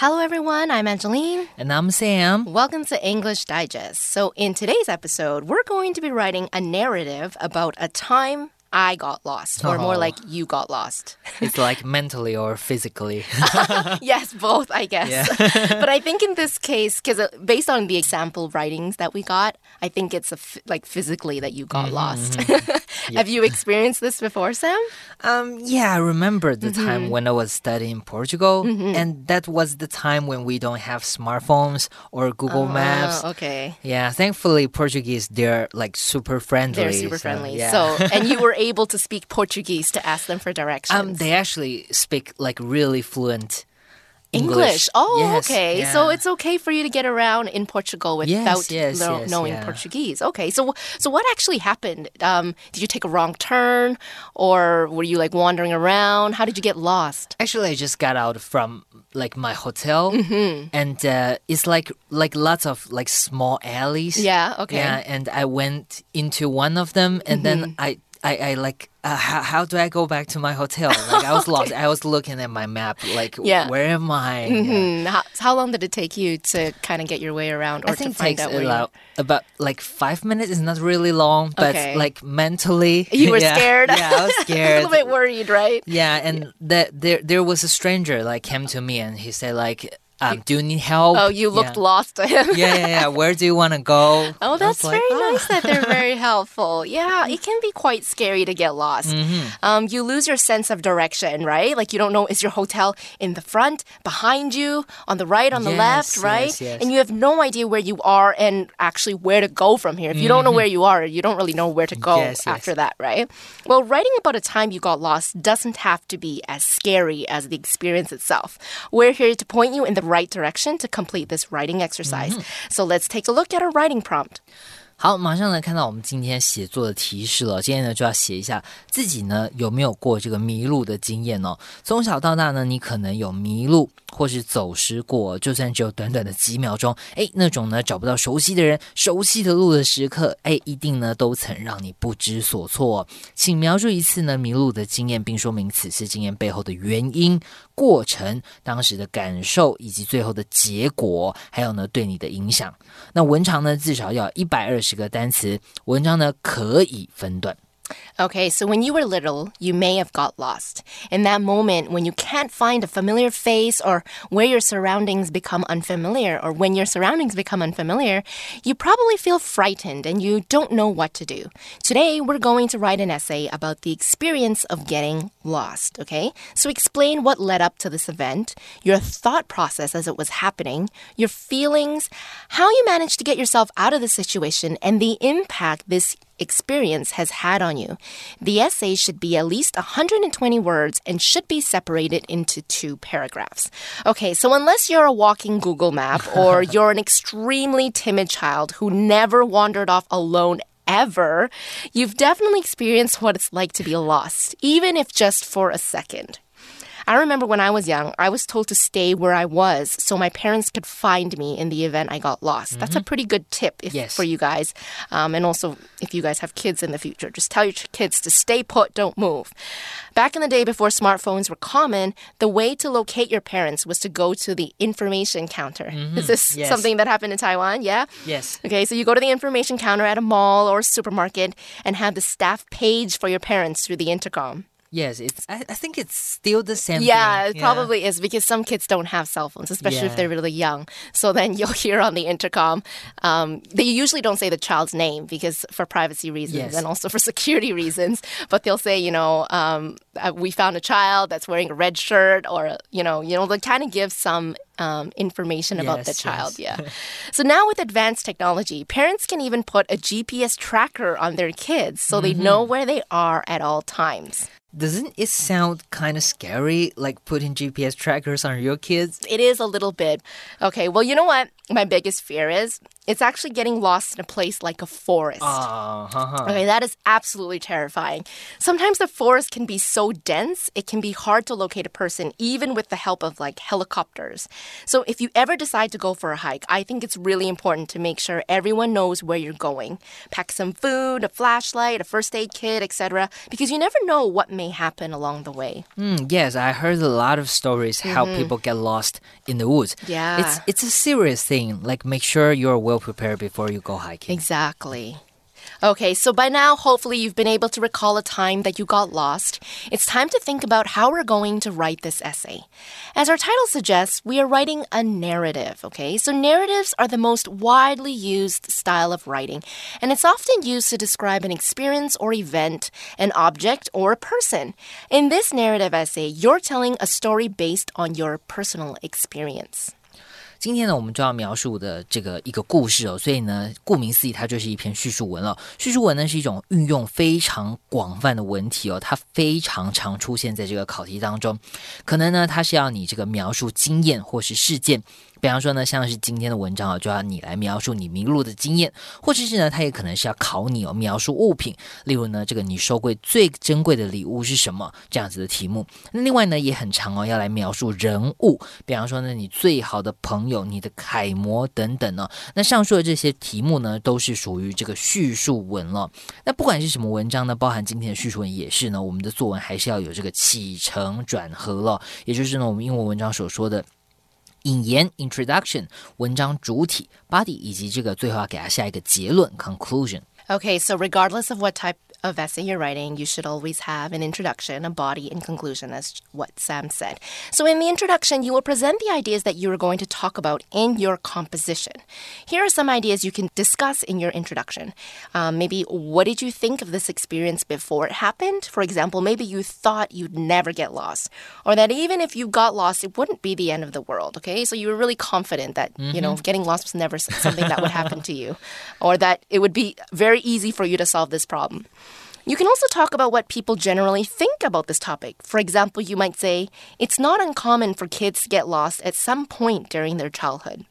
Hello, everyone. I'm Angeline. And I'm Sam. Welcome to English Digest. So, in today's episode, we're going to be writing a narrative about a time I got lost, or more Oh. like you got lost. It's like mentally or physically. yes, both, I guess. Yeah. but I think in this case, because based on the example writings that we got, I think it's a f- like physically that you Mm-hmm, got lost. Have you experienced this before, Sam? um, yeah, I remember the Mm-hmm. time when I was studying in Portugal, and that was the time when we don't have smartphones or Google Maps. Oh, okay. Yeah, thankfully Portuguese they're like super friendly. They're super so, friendly. yeah. So, and you were able to speak Portuguese to ask them for directions. um, they actually speak like really fluent English. Oh, Yes, okay. So it's okay for you to get around in Portugal without yes, yes, knowing yeah. Portuguese. Okay. So so what actually happened? Um, did you take a wrong turn, or were you like wandering around? How did you get lost? Actually, I just got out from like my hotel, Mm-hmm. and uh, it's like like lots of like small alleys. Yeah. Okay. Yeah, and I went into one of them, and then Mm-hmm. I, I, I like, uh, how, how do I go back to my hotel? Like I was lost. I was looking at my map, like, Yeah. where am I? Yeah. Hmm, How, how long did it take you to kind of get your way around, or I think to find it takes out about, about like five minutes. It's not really long, but Okay. like mentally, You were yeah. scared. Yeah, I was scared. a little bit worried, right? Yeah, and that there there was a stranger like came to me and he said like, um, "Do you need help?" Oh, you looked yeah. lost to him. yeah, yeah, yeah. Where do you want to go? Oh, that's like, very "Ah." nice that they're very helpful. Yeah, it can be quite scary to get lost. Mm-hmm. Um, you lose your sense of direction, right? Like you don't know is your hotel in the front, behind you, on the right, on the left, right? yes, yes. And you have no idea where you are and actually where to go from here. If you don't know where you are, you don't really know where to go Mm-hmm. Yes, yes. after that, right? Well, writing about a time you got lost doesn't have to be as scary as the experience itself. We're here to point you in the right direction to complete this writing exercise. Mm-hmm. So let's take a look at our writing prompt. 好，马上来看到我们今天写作的提示了。今天呢就要写一下自己呢有没有过这个迷路的经验哦。从小到大呢，你可能有迷路或是走失过，就算只有短短的几秒钟，哎，那种呢找不到熟悉的人、熟悉的路的时刻，哎，一定呢都曾让你不知所措。请描述一次呢迷路的经验，并说明此次经验背后的原因、过程、当时的感受以及最后的结果，还有呢对你的影响。那文长呢至少要一百二十个单词，文章呢可以分段。Okay, so when you were little, you may have got lost. In that moment when you can't find a familiar face or where your surroundings become unfamiliar or when your surroundings become unfamiliar, you probably feel frightened and you don't know what to do. Today, we're going to write an essay about the experience of getting lost, okay? So explain what led up to this event, your thought process as it was happening, your feelings, how you managed to get yourself out of the situation, and the impact this experience has had on you. The essay should be at least 120 words and should be separated into two paragraphs. Okay, so unless you're a walking Google map or you're an extremely timid child who never wandered off alone ever, you've definitely experienced what it's like to be lost, even if just for a second. I remember when I was young, I was told to stay where I was so my parents could find me in the event I got lost. That's a pretty good tip if, Yes. for you guys. Um, and also, if you guys have kids in the future, just tell your kids to stay put, don't move. Back in the day before smartphones were common, the way to locate your parents was to go to the information counter. Is this Yes. something that happened in Taiwan? Yeah? Yes. Okay, so you go to the information counter at a mall or supermarket and have the staff page for your parents through the intercom. Yes, it's. I, I think it's still the same. Yeah, thing. it probably is because some kids don't have cell phones, especially if they're really young. So then you'll hear on the intercom. Um, they usually don't say the child's name because for privacy reasons Yes. and also for security reasons. But they'll say, you know, um, uh, we found a child that's wearing a red shirt, or you know, you know, they kind of give some um, information about the child. yes. Yeah. so now with advanced technology, parents can even put a GPS tracker on their kids so they know Mm-hmm. where they are at all times. Doesn't it sound kind of scary, like putting GPS trackers on your kids? It is a little bit. Okay, well, you know what? My biggest fear is it's actually getting lost in a place like a forest. Uh huh. Okay, that is absolutely terrifying. Sometimes the forest can be so dense, it can be hard to locate a person, even with the help of like helicopters. So, if you ever decide to go for a hike, I think it's really important to make sure everyone knows where you're going. Pack some food, a flashlight, a first aid kit, etc., because you never know what may happen along the way. Mm, yes, I heard a lot of stories how people get lost in the woods. Yeah. It's it's a serious thing. Like make sure you're well prepared before you go hiking. Exactly. Okay, so by now, hopefully, you've been able to recall a time that you got lost. It's time to think about how we're going to write this essay. As our title suggests, we are writing a narrative, okay? So, narratives are the most widely used style of writing, and it's often used to describe an experience or event, an object, or a person. In this narrative essay, you're telling a story based on your personal experience. 今天呢，我们就要描述的这个一个故事哦，所以呢，顾名思义，它就是一篇叙述文了。叙述文呢是一种运用非常广泛的文体哦，它非常常出现在这个考题当中。可能呢，它是要你这个描述经验或是事件。比方说呢，像是今天的文章啊，就要你来描述你迷路的经验，或者是呢，它也可能是要考你哦，描述物品，例如呢，这个你收过最珍贵的礼物是什么这样子的题目。那另外呢，也很长哦，要来描述人物，比方说呢，你最好的朋友、你的楷模等等呢。那上述的这些题目呢，都是属于这个叙述文了。那不管是什么文章呢，包含今天的叙述文也是呢，我们的作文还是要有这个起承转合了，也就是呢，我们英文文章所说的。引言 （introduction）、文章主体 （body） 以及这个最后要给它下一个结论 （conclusion）。Okay, so regardless of what type of essay you're writing, you should always have an introduction, a body, and conclusion, as what Sam said. So, in the introduction, you will present the ideas that you are going to talk about in your composition. Here are some ideas you can discuss in your introduction. Um, maybe, what did you think of this experience before it happened? For example, maybe you thought you'd never get lost, or that even if you got lost, it wouldn't be the end of the world. Okay, so you were really confident that you know getting lost was never something that would happen to you, or that it would be very easy for you to solve this problem. You can also talk about what people generally think about this topic. For example, you might say, it's not uncommon for kids to get lost at some point during their childhood.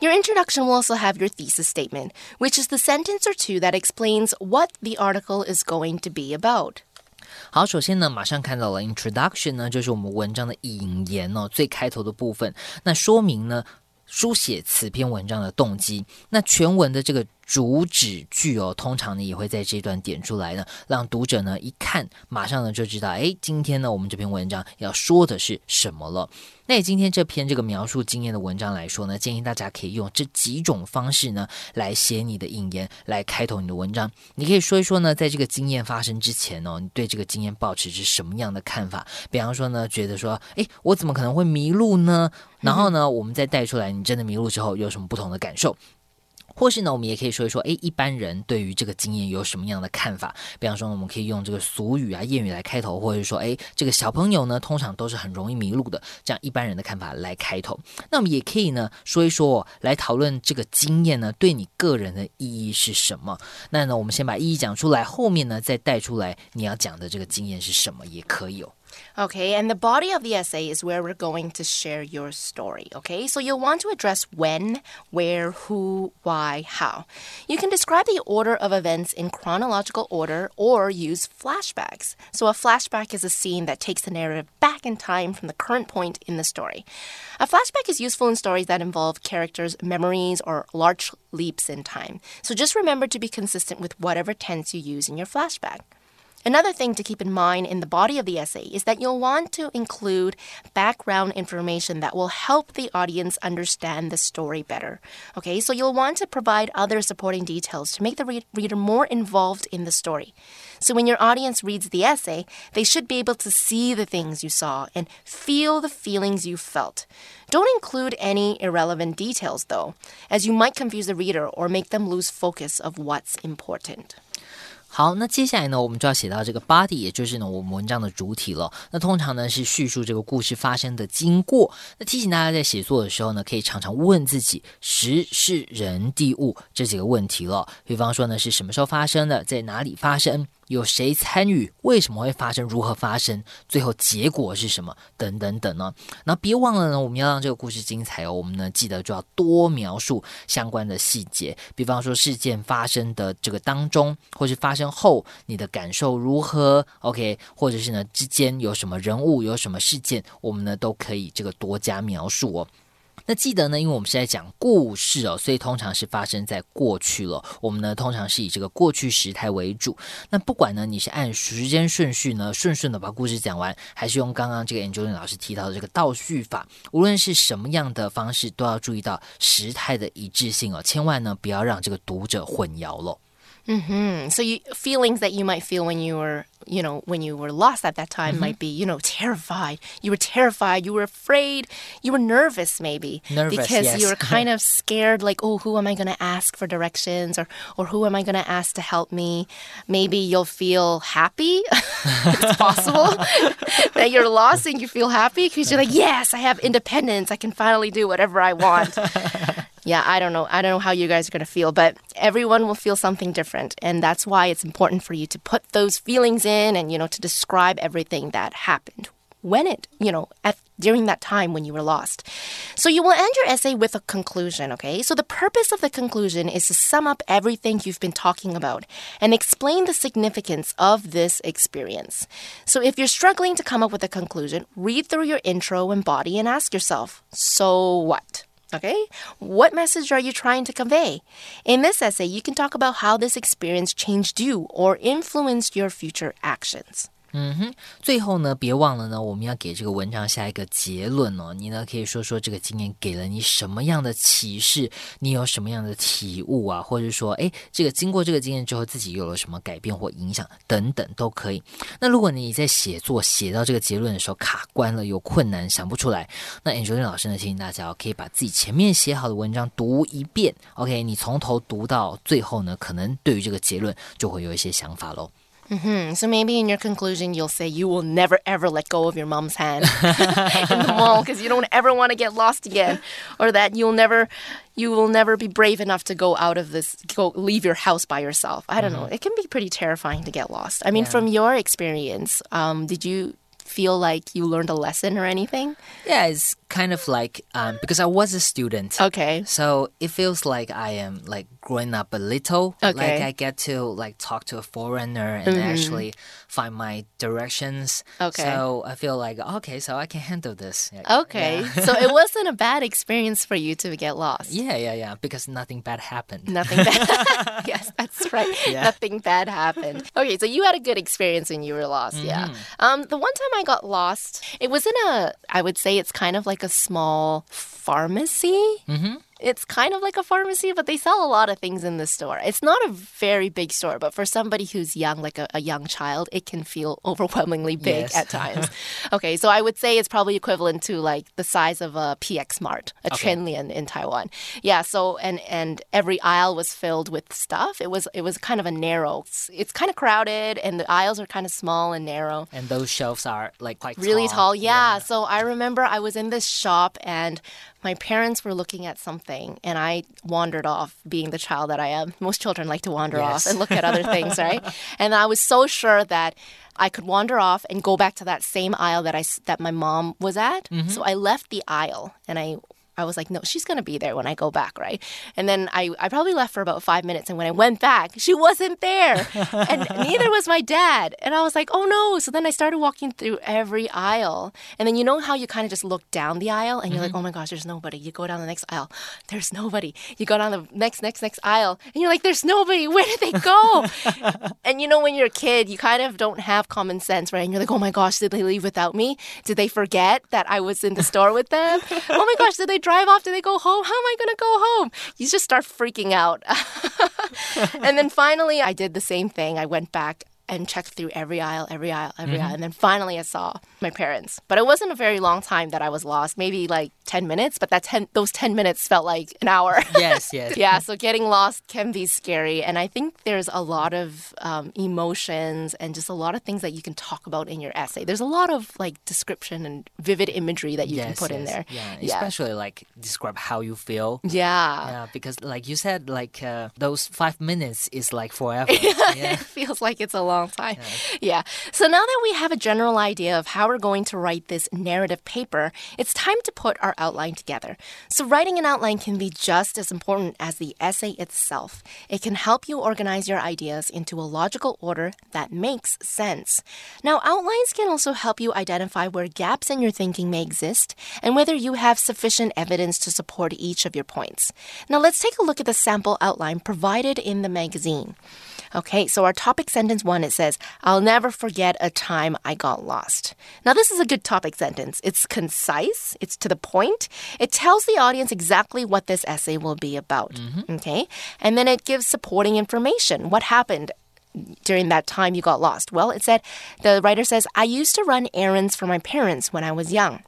Your introduction will also have your thesis statement, which is the sentence or two that explains what the article is going to be about. 好，首先呢，马上看到了 introduction 呢，就是我们文章的引言哦，最开头的部分。那说明呢，书写此篇文章的动机。那全文的这个 主旨句哦，通常呢也会在这段点出来呢，让读者呢一看，马上呢就知道，哎，今天呢我们这篇文章要说的是什么了。那今天这篇这个描述经验的文章来说呢，建议大家可以用这几种方式呢来写你的引言，来开头你的文章。你可以说一说呢，在这个经验发生之前哦，你对这个经验保持是什么样的看法？比方说呢，觉得说，哎，我怎么可能会迷路呢？然后呢，我们再带出来，你真的迷路之后有什么不同的感受？或是呢，我们也可以说一说，诶，一般人对于这个经验有什么样的看法？比方说，我们可以用这个俗语啊、谚语来开头，或者说，诶，这个小朋友呢，通常都是很容易迷路的，这样一般人的看法来开头。那我们也可以呢，说一说，来讨论这个经验呢，对你个人的意义是什么？那呢，我们先把意义讲出来，后面呢，再带出来你要讲的这个经验是什么，也可以哦。Okay, and the body of the essay is where we're going to share your story. Okay, so you'll want to address when, where, who, why, how. You can describe the order of events in chronological order or use flashbacks. So, a flashback is a scene that takes the narrative back in time from the current point in the story. A flashback is useful in stories that involve characters' memories or large leaps in time. So, just remember to be consistent with whatever tense you use in your flashback. Another thing to keep in mind in the body of the essay is that you'll want to include background information that will help the audience understand the story better. Okay, so you'll want to provide other supporting details to make the re- reader more involved in the story. So when your audience reads the essay, they should be able to see the things you saw and feel the feelings you felt. Don't include any irrelevant details, though, as you might confuse the reader or make them lose focus of what's important. 好，那接下来呢，我们就要写到这个 body，也就是呢我们文章的主体了。那通常呢是叙述这个故事发生的经过。那提醒大家在写作的时候呢，可以常常问自己时、是、人、地、物这几个问题了。比方说呢，是什么时候发生的，在哪里发生，有谁参与，为什么会发生，如何发生，最后结果是什么，等等等呢。那别忘了呢，我们要让这个故事精彩哦，我们呢记得就要多描述相关的细节，比方说事件发生的这个当中，或是发生后你的感受如何，OK，或者是呢之间有什么人物，有什么事件，我们呢都可以这个多加描述哦。那记得呢，因为我们是在讲故事哦，所以通常是发生在过去了。我们呢通常是以这个过去时态为主。那不管呢你是按时间顺序呢顺顺的把故事讲完，还是用刚刚这个 Angelina 老师提到的这个倒叙法，无论是什么样的方式，都要注意到时态的一致性哦，千万呢不要让这个读者混淆了。Mm-hmm. So you feelings that you might feel when you were, you know, when you were lost at that time Mm-hmm. might be, you know, terrified. You were terrified. You were afraid. You were nervous, maybe Nervous, because yes. you were kind of scared. Like, oh, who am I going to ask for directions, or or who am I going to ask to help me? Maybe you'll feel happy. it's possible that you're lost and you feel happy because you're like, yes, I have independence. I can finally do whatever I want. Yeah, I don't know. I don't know how you guys are going to feel, but everyone will feel something different. And that's why it's important for you to put those feelings in and, you know, to describe everything that happened when it, you know, at, during that time when you were lost. So you will end your essay with a conclusion, okay? So the purpose of the conclusion is to sum up everything you've been talking about and explain the significance of this experience. So if you're struggling to come up with a conclusion, read through your intro and body and ask yourself, so what? Okay? What message are you trying to convey? In this essay, you can talk about how this experience changed you or influenced your future actions. 嗯哼最后呢，别忘了呢，我们要给这个文章下一个结论哦。你呢可以说说这个经验给了你什么样的启示，你有什么样的体悟啊，或者说，哎，这个经过这个经验之后，自己有了什么改变或影响等等都可以。那如果你在写作写到这个结论的时候卡关了，有困难想不出来，那 a n g e l i n 老师呢提醒大家，可以把自己前面写好的文章读一遍。OK，你从头读到最后呢，可能对于这个结论就会有一些想法喽。Hmm, so maybe in your conclusion, you'll say you will never ever let go of your mom's hand in the mall because you don't ever want to get lost again, or that you'll never, you will never be brave enough to go out of this, go leave your house by yourself. I don't know. It can be pretty terrifying to get lost. I mean, Yeah. from your experience, um, did you feel like you learned a lesson or anything? Yeah, it's kind of like um, because I was a student. Okay. So it feels like I am like growing up a little. Like Okay. Mm-hmm. I get to like talk to a foreigner and actually find my directions. Okay. So I feel like okay, so I can handle this. Okay. Yeah. so it wasn't a bad experience for you to get lost. yeah, yeah, yeah. Because nothing bad happened. Nothing bad. yes, that's right. Yeah. Nothing bad happened. Okay, so you had a good experience when you were lost. Yeah. Mm-hmm. Um, the one time I got lost, it was in a. I would say it's kind of like a small pharmacy. Mm-hmm. It's kind of like a pharmacy, but they sell a lot of things in the store. It's not a very big store, but for somebody who's young, like a, a young child, it can feel overwhelmingly big Yes. at times. okay, so I would say it's probably equivalent to like the size of a PX Mart, a Okay. In Taiwan. Yeah, so and and every aisle was filled with stuff. It was it was kind of a narrow. It's, it's kind of crowded, and the aisles are kind of small and narrow And those shelves are like quite really tall. Yeah. So I remember I was in this shop and my parents were looking at something and I wandered off being the child that I am. Most children like to wander off and look at other things, right? And I was so sure that I could wander off and go back to that same aisle that I that my mom was at. Mm-hmm. So I left the aisle and I I was like, no, she's gonna be there when I go back, right? And then I, I probably left for about five minutes, and when I went back, she wasn't there, and neither was my dad. And I was like, oh no! So then I started walking through every aisle, and then you know how you kind of just look down the aisle, and you're like, mm-hmm. oh my gosh, there's nobody. You go down the next aisle, there's nobody. You go down the next, next, next aisle, and you're like, there's nobody. Where did they go? and you know, when you're a kid, you kind of don't have common sense, right? And you're like, oh my gosh, did they leave without me? Did they forget that I was in the store with them? oh my gosh, did they drive off? Did they go home? How am I going to go home? You just start freaking out. and then finally, I did the same thing. I went back and checked through every aisle, every aisle, every aisle. And then finally, I saw my parents. But it wasn't a very long time that I was lost, maybe like 10 minutes, but that 10, those 10 minutes felt like an hour. Yes, yes. yeah, so getting lost can be scary. And I think there's a lot of um, emotions and just a lot of things that you can talk about in your essay. There's a lot of like description and vivid imagery that you yes, can put in there. Yeah, Yeah. especially like describe how you feel. Yeah. Yeah, because like you said, like uh, those five minutes is like forever. it feels like it's a long time. Yeah. So now that we have a general idea of how we're going to write this narrative paper, it's time to put our outline together. So writing an outline can be just as important as the essay itself. It can help you organize your ideas into a logical order that makes sense. Now, outlines can also help you identify where gaps in your thinking may exist and whether you have sufficient evidence to support each of your points. Now, let's take a look at the sample outline provided in the magazine. Okay, so our topic sentence one, it says, I'll never forget a time I got lost. Now, this is a good topic sentence. It's concise, it's to the point, it tells the audience exactly what this essay will be about. Mm-hmm. Okay, and then it gives supporting information. What happened? During that time you got lost? Well, it said, the writer says, I used to run errands for my parents when I was young.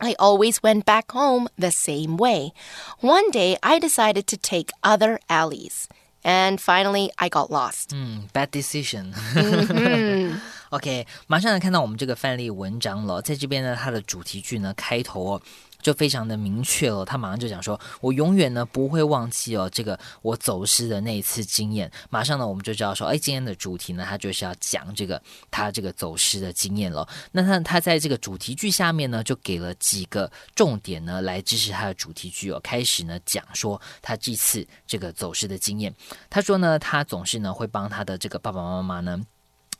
I always went back home the same way. One day I decided to take other alleys. And finally, I got lost. Hmm, bad decision。Mm-hmm. OK，马上来看到我们这个范例文章了，在这边呢，它的主题句呢开头哦。就非常的明确了，他马上就讲说：“我永远呢不会忘记哦，这个我走失的那一次经验。”马上呢，我们就知道说：“哎，今天的主题呢，他就是要讲这个他这个走失的经验了。”那他他在这个主题句下面呢，就给了几个重点呢，来支持他的主题句哦。开始呢讲说他这次这个走失的经验。他说呢，他总是呢会帮他的这个爸爸妈妈呢。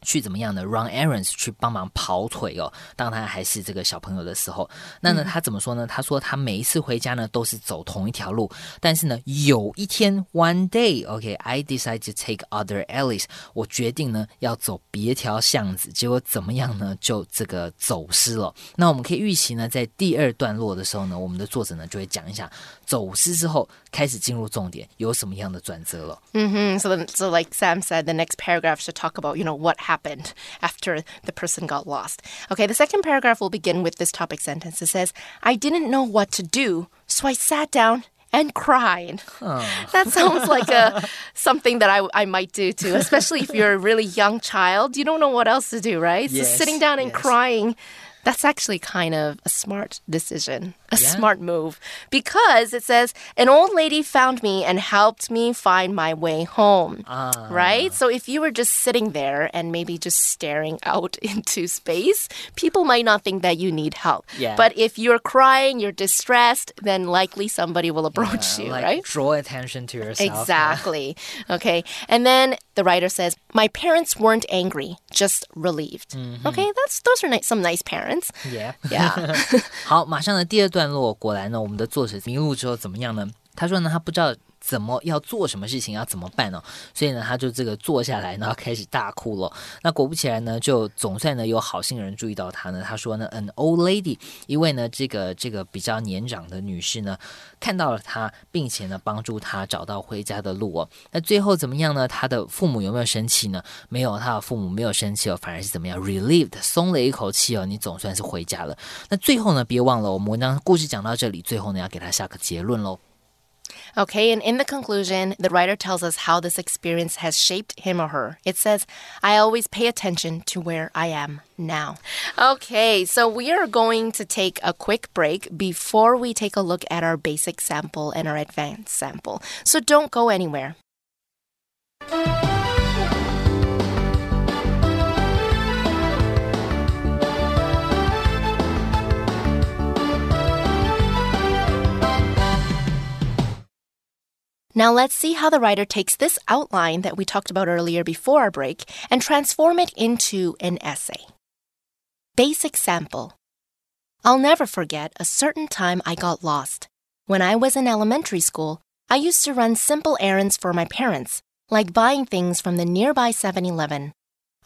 去怎么样呢 run errands 去帮忙跑腿哦。当他还是这个小朋友的时候，那呢他怎么说呢？他说他每一次回家呢都是走同一条路，但是呢有一天 one day，OK，I decide to take other alleys，我决定呢要走别条巷子，结果怎么样呢？就这个走失了。那我们可以预期呢，在第二段落的时候呢，我们的作者呢就会讲一下走失之后开始进入重点有什么样的转折了。Mm -hmm. So, then, so like Sam said, the next paragraph should talk about you know what happened happened after the person got lost. Okay, the second paragraph will begin with this topic sentence. It says, I didn't know what to do, so I sat down and cried. Oh. That sounds like a something that I, I might do too, especially if you're a really young child. You don't know what else to do, right? Yes, so sitting down and yes. crying that's actually kind of a smart decision, a yeah. smart move, because it says, an old lady found me and helped me find my way home. Uh. Right? So if you were just sitting there and maybe just staring out into space, people might not think that you need help. Yeah. But if you're crying, you're distressed, then likely somebody will approach yeah, you, like right? Draw attention to yourself. Exactly. okay. And then the writer says, My parents weren't angry, just relieved. Mm -hmm. Okay, that's those are nice, some nice parents. Yeah, yeah. 好，马上的第二段落，果然呢，我们的作者迷路之后怎么样呢？他说呢，他不知道。怎么要做什么事情要怎么办呢？所以呢，他就这个坐下来，然后开始大哭了。那果不其然呢，就总算呢有好心人注意到他呢。他说呢，an old lady，一位呢这个这个比较年长的女士呢，看到了他，并且呢帮助他找到回家的路哦。那最后怎么样呢？他的父母有没有生气呢？没有，他的父母没有生气哦，反而是怎么样？relieved，松了一口气哦，你总算是回家了。那最后呢，别忘了我们文章故事讲到这里，最后呢要给他下个结论喽。Okay, and in the conclusion, the writer tells us how this experience has shaped him or her. It says, I always pay attention to where I am now. Okay, so we are going to take a quick break before we take a look at our basic sample and our advanced sample. So don't go anywhere. Now let's see how the writer takes this outline that we talked about earlier before our break and transform it into an essay. Basic sample. I'll never forget a certain time I got lost. When I was in elementary school, I used to run simple errands for my parents, like buying things from the nearby 7 Eleven.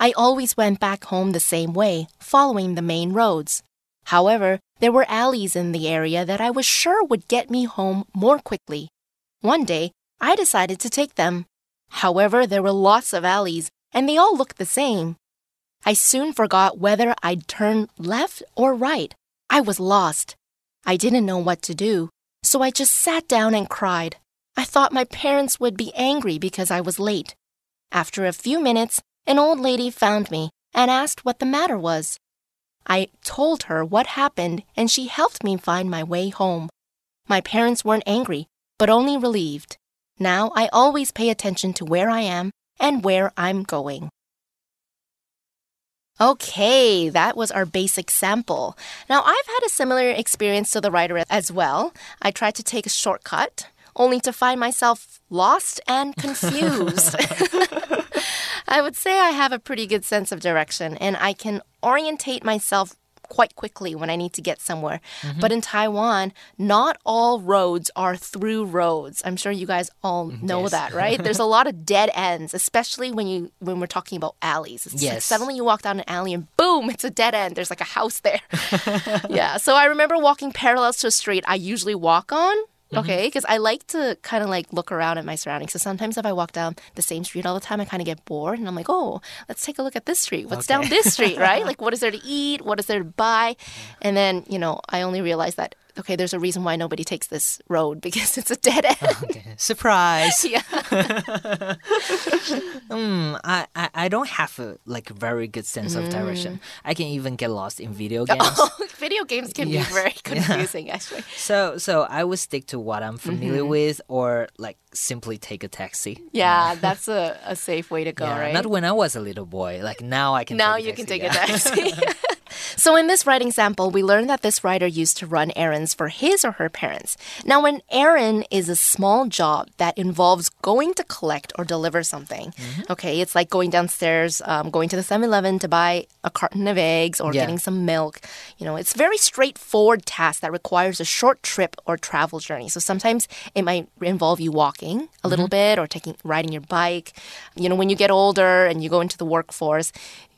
I always went back home the same way, following the main roads. However, there were alleys in the area that I was sure would get me home more quickly. One day, I decided to take them. However, there were lots of alleys, and they all looked the same. I soon forgot whether I'd turn left or right. I was lost. I didn't know what to do, so I just sat down and cried. I thought my parents would be angry because I was late. After a few minutes, an old lady found me and asked what the matter was. I told her what happened, and she helped me find my way home. My parents weren't angry, but only relieved. Now I always pay attention to where I am and where I'm going. Okay, that was our basic sample. Now, I've had a similar experience to the writer as well. I tried to take a shortcut, only to find myself lost and confused. I would say I have a pretty good sense of direction and I can orientate myself quite quickly when I need to get somewhere. Mm-hmm. But in Taiwan, not all roads are through roads. I'm sure you guys all know Mm-hmm. Yes. that, right? There's a lot of dead ends, especially when you when we're talking about alleys. It's like Yes. suddenly you walk down an alley and boom, it's a dead end. There's like a house there. yeah. So I remember walking parallels to a street I usually walk on. Mm-hmm. Okay, because I like to kind of like look around at my surroundings. So sometimes if I walk down the same street all the time, I kind of get bored and I'm like, oh, let's take a look at this street. What's down this street, right? Like, what is there to eat? What is there to buy? And then, you know, I only realized that, okay, there's a reason why nobody takes this road because it's a dead end. Okay. Surprise. yeah. Hmm, I, I, I don't have a like very good sense of direction. I can even get lost in video games. Oh, video games can Yes. be very Yeah. confusing, actually. So so I would stick to what I'm familiar Mm-hmm. with or like simply take a taxi. Yeah, that's a, a safe way to go, Yeah, right? Not when I was a little boy. Like now I can now take a you can take yeah. a taxi. So, in this writing sample, we learned that this writer used to run errands for his or her parents. Now, an errand is a small job that involves going to collect or deliver something. Mm-hmm. Okay, it's like going downstairs, um, going to the 7 Eleven to buy a carton of eggs or Yeah. getting some milk. You know, it's very straightforward task that requires a short trip or travel journey. So, sometimes it might involve you walking a little bit or taking riding your bike. You know, when you get older and you go into the workforce,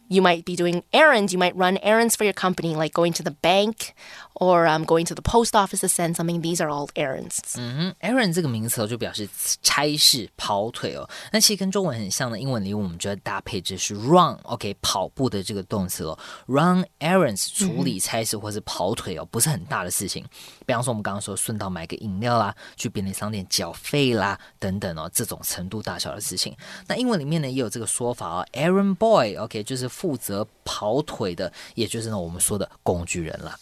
you might be doing errands. You might run errands for your company, like going to the bank or um, going to the post office to send something. These are all errands. 嗯，errand 这个名词哦，就表示差事、跑腿哦。那其实跟中文很像的，英文里我们就要搭配着是 run，OK，、跑步的这个动词哦。run errands 处理差事或是跑腿哦，不是很大的事情。比方说我们刚刚说顺道买个饮料啦，去便利商店缴费啦，等等哦，这种程度大小的事情。那英文里面呢也有这个说法哦，errand boy，OK，、就是 负责跑腿的，也就是呢我们说的工具人啦。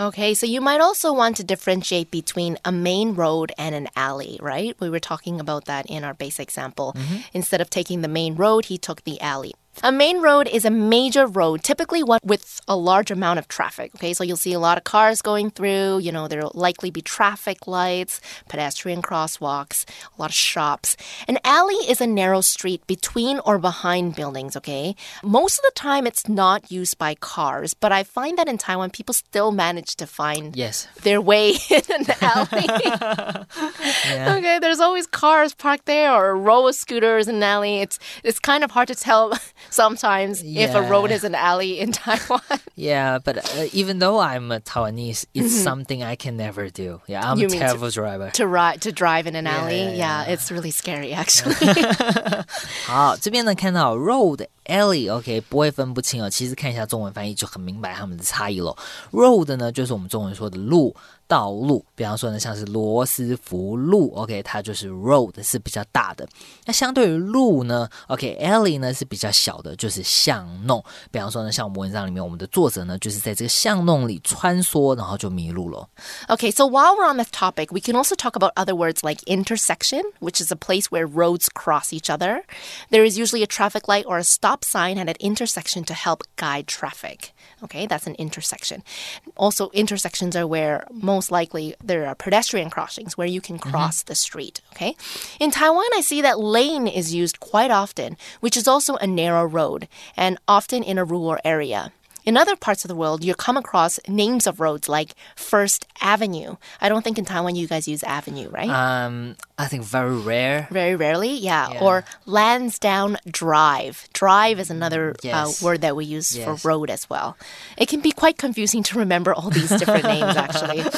Okay, so you might also want to differentiate between a main road and an alley, right? We were talking about that in our base example. Instead of taking the main road, he took the alley. A main road is a major road, typically one with a large amount of traffic. Okay, so you'll see a lot of cars going through. You know, there'll likely be traffic lights, pedestrian crosswalks, a lot of shops. An alley is a narrow street between or behind buildings. Okay, most of the time it's not used by cars, but I find that in Taiwan, people still manage to find yes. their way in an alley. Okay, there's always cars parked there or a row of scooters in an alley. It's it's kind of hard to tell sometimes if a road Yeah. is an alley in Taiwan. Yeah, but uh, even though I'm a Taiwanese, it's something I can never do. Yeah, I'm Mm-hmm. You a mean to- terrible driver. to ride to drive in an alley. yeah, Yeah, yeah. it's really scary actually. 好，这边呢看到 road alley，OK，、okay, 不会分不清哦。其实看一下中文翻译就很明白他们的差异喽。Road 呢，就是我们中文说的路、道路。比方说呢，像是罗斯福路，OK，它就是 road 是比较大的。那相对于路呢，OK，alley、okay, 呢是比较小的，就是巷弄。比方说呢，像我们文章里面，我们的作者呢就是在这个巷弄里穿梭，然后就迷路了。Okay，so while we're on this topic, we can also talk about other words like intersection, which is a place where roads cross each other. There is usually a traffic light or a stop sign at an intersection to help guide traffic. Okay, that's an intersection. Also, intersections are where most likely there are pedestrian crossings where you can mm-hmm. cross the street. Okay, in Taiwan, I see that lane is used quite often, which is also a narrow road and often in a rural area. In other parts of the world, you come across names of roads like First Avenue. I don't think in Taiwan you guys use avenue, right? Um, I think very rare. Very rarely, yeah. Yeah. Or Lansdowne Drive. Drive is another Yes. uh, word that we use Yes. for road as well. It can be quite confusing to remember all these different names, actually.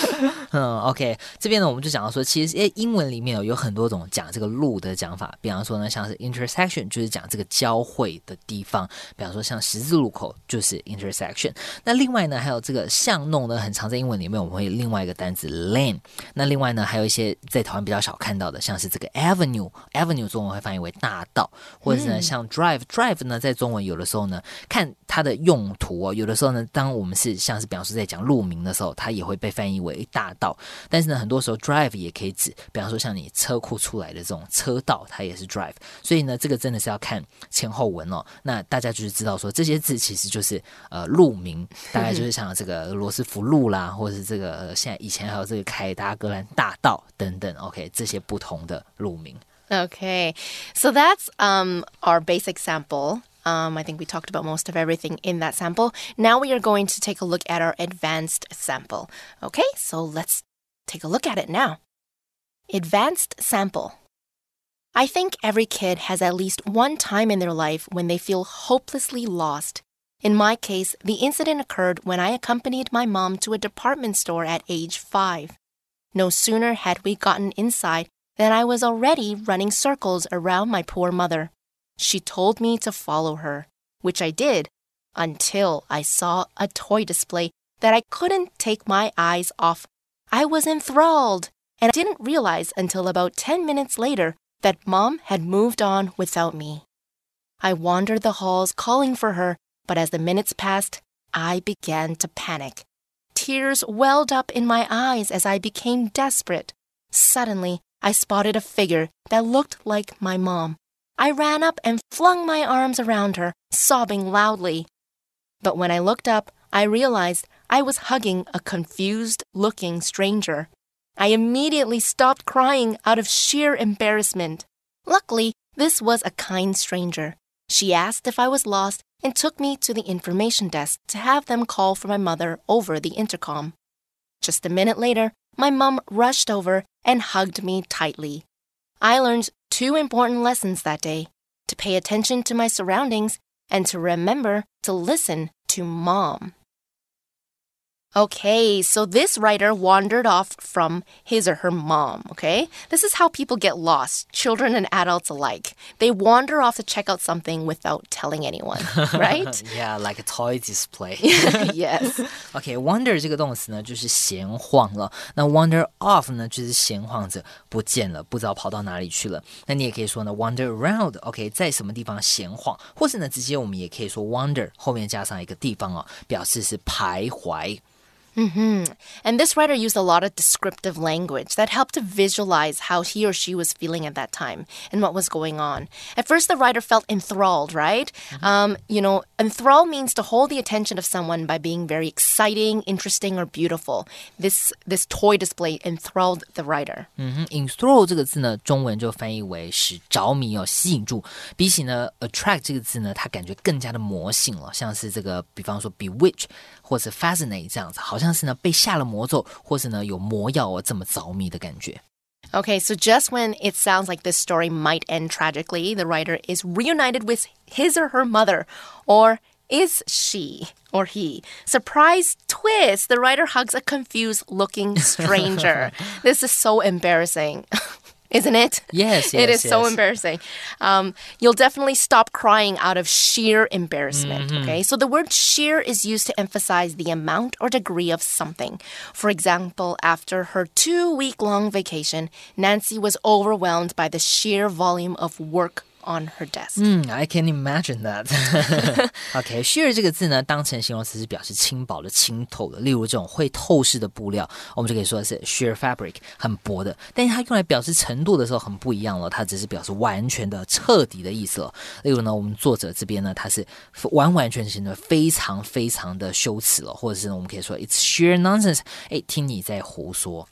嗯，OK，这边呢，我们就讲到说，其实诶，英文里面有有很多种讲这个路的讲法，比方说呢，像是 intersection 就是讲这个交汇的地方，比方说像十字路口就是 intersection。 intersection。那另外呢，还有这个巷弄呢，很常在英文里面我们会另外一个单词 lane。那另外呢，还有一些在台湾比较少看到的，像是这个 avenue，avenue 中文会翻译为大道，或者是呢像 drive，drive 呢在中文有的时候呢看它的用途哦，有的时候呢，当我们是像是比方说在讲路名的时候，它也会被翻译为大道。但是呢，很多时候 drive 也可以指，比方说像你车库出来的这种车道，它也是 drive。所以呢，这个真的是要看前后文哦。那大家就是知道说这些字其实就是呃路名，大概就是像这个罗斯福路啦，或者是这个现在以前还有这个凯达格兰大道等等。OK，这些不同的路名。Okay, so that's um, our basic sample. Um, I think we talked about most of everything in that sample. Now we are going to take a look at our advanced sample. Okay, so let's take a look at it now. Advanced sample. I think every kid has at least one time in their life when they feel hopelessly lost. In my case, the incident occurred when I accompanied my mom to a department store at age five. No sooner had we gotten inside than I was already running circles around my poor mother. She told me to follow her, which I did until I saw a toy display that I couldn't take my eyes off. I was enthralled and I didn't realize until about 10 minutes later that mom had moved on without me. I wandered the halls calling for her, but as the minutes passed, I began to panic. Tears welled up in my eyes as I became desperate. Suddenly, I spotted a figure that looked like my mom. I ran up and flung my arms around her, sobbing loudly. But when I looked up, I realized I was hugging a confused looking stranger. I immediately stopped crying out of sheer embarrassment. Luckily, this was a kind stranger. She asked if I was lost and took me to the information desk to have them call for my mother over the intercom. Just a minute later, my mum rushed over and hugged me tightly. I learned two important lessons that day to pay attention to my surroundings and to remember to listen to mom. Okay, so this writer wandered off from his or her mom, okay? This is how people get lost, children and adults alike. They wander off to check out something without telling anyone, right? yeah, like a toy display. yes. Okay, wander 这个动词呢，就是闲晃了。那 wander off 呢，就是闲晃着不见了，不知道跑到哪里去了。那你也可以说呢，wander around。OK，在什么地方闲晃，或是呢，直接我们也可以说 wander 后面加上一个地方哦，表示是徘徊。 Mm-hmm. And this writer used a lot of descriptive language that helped to visualize how he or she was feeling at that time and what was going on. At first, the writer felt enthralled, right? Mm-hmm. Um, you know, enthrall means to hold the attention of someone by being very exciting, interesting, or beautiful. This this toy display enthralled the writer. Mm-hmm. enthrall 这个字呢，中文就翻译为使着迷哦，吸引住。比起呢 attract 这个字呢，它感觉更加的魔性了，像是这个，比方说 bewitch 或者 fascinate 这样子，好像。 像是呢被下了魔咒，或是呢有魔药哦这么着迷的感觉。Okay, so just when it sounds like this story might end tragically, the writer is reunited with his or her mother, or is she or he? Surprise twist! The writer hugs a confused looking stranger. this is so embarrassing. isn't it? Yes, yes It is yes. so embarrassing. Um, you'll definitely stop crying out of sheer embarrassment. Mm -hmm. Okay, so the word sheer is used to emphasize the amount or degree of something. For example, after her two week long vacation, Nancy was overwhelmed by the sheer volume of work on her desk. 嗯，I can imagine that. OK，sheer 这个字呢，当成形容词是表示轻薄的、清透的。例如这种会透视的布料，我们就可以说的是 sheer fabric，很薄的。但是它用来表示程度的时候很不一样了，它只是表示完全的、彻底的意思了。例如呢，我们作者这边呢，它是完完全全的、非常非常的羞耻了，或者是呢，我们可以说 it's sheer nonsense。哎，听你在胡说。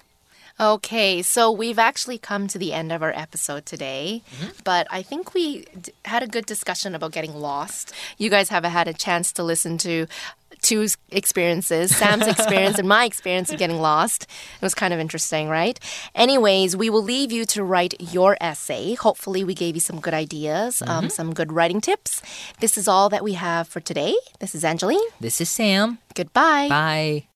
Okay, so we've actually come to the end of our episode today, mm-hmm. but I think we d- had a good discussion about getting lost. You guys have had a chance to listen to two experiences Sam's experience and my experience of getting lost. It was kind of interesting, right? Anyways, we will leave you to write your essay. Hopefully, we gave you some good ideas, um, mm-hmm. um, some good writing tips. This is all that we have for today. This is Angeline. This is Sam. Goodbye. Bye.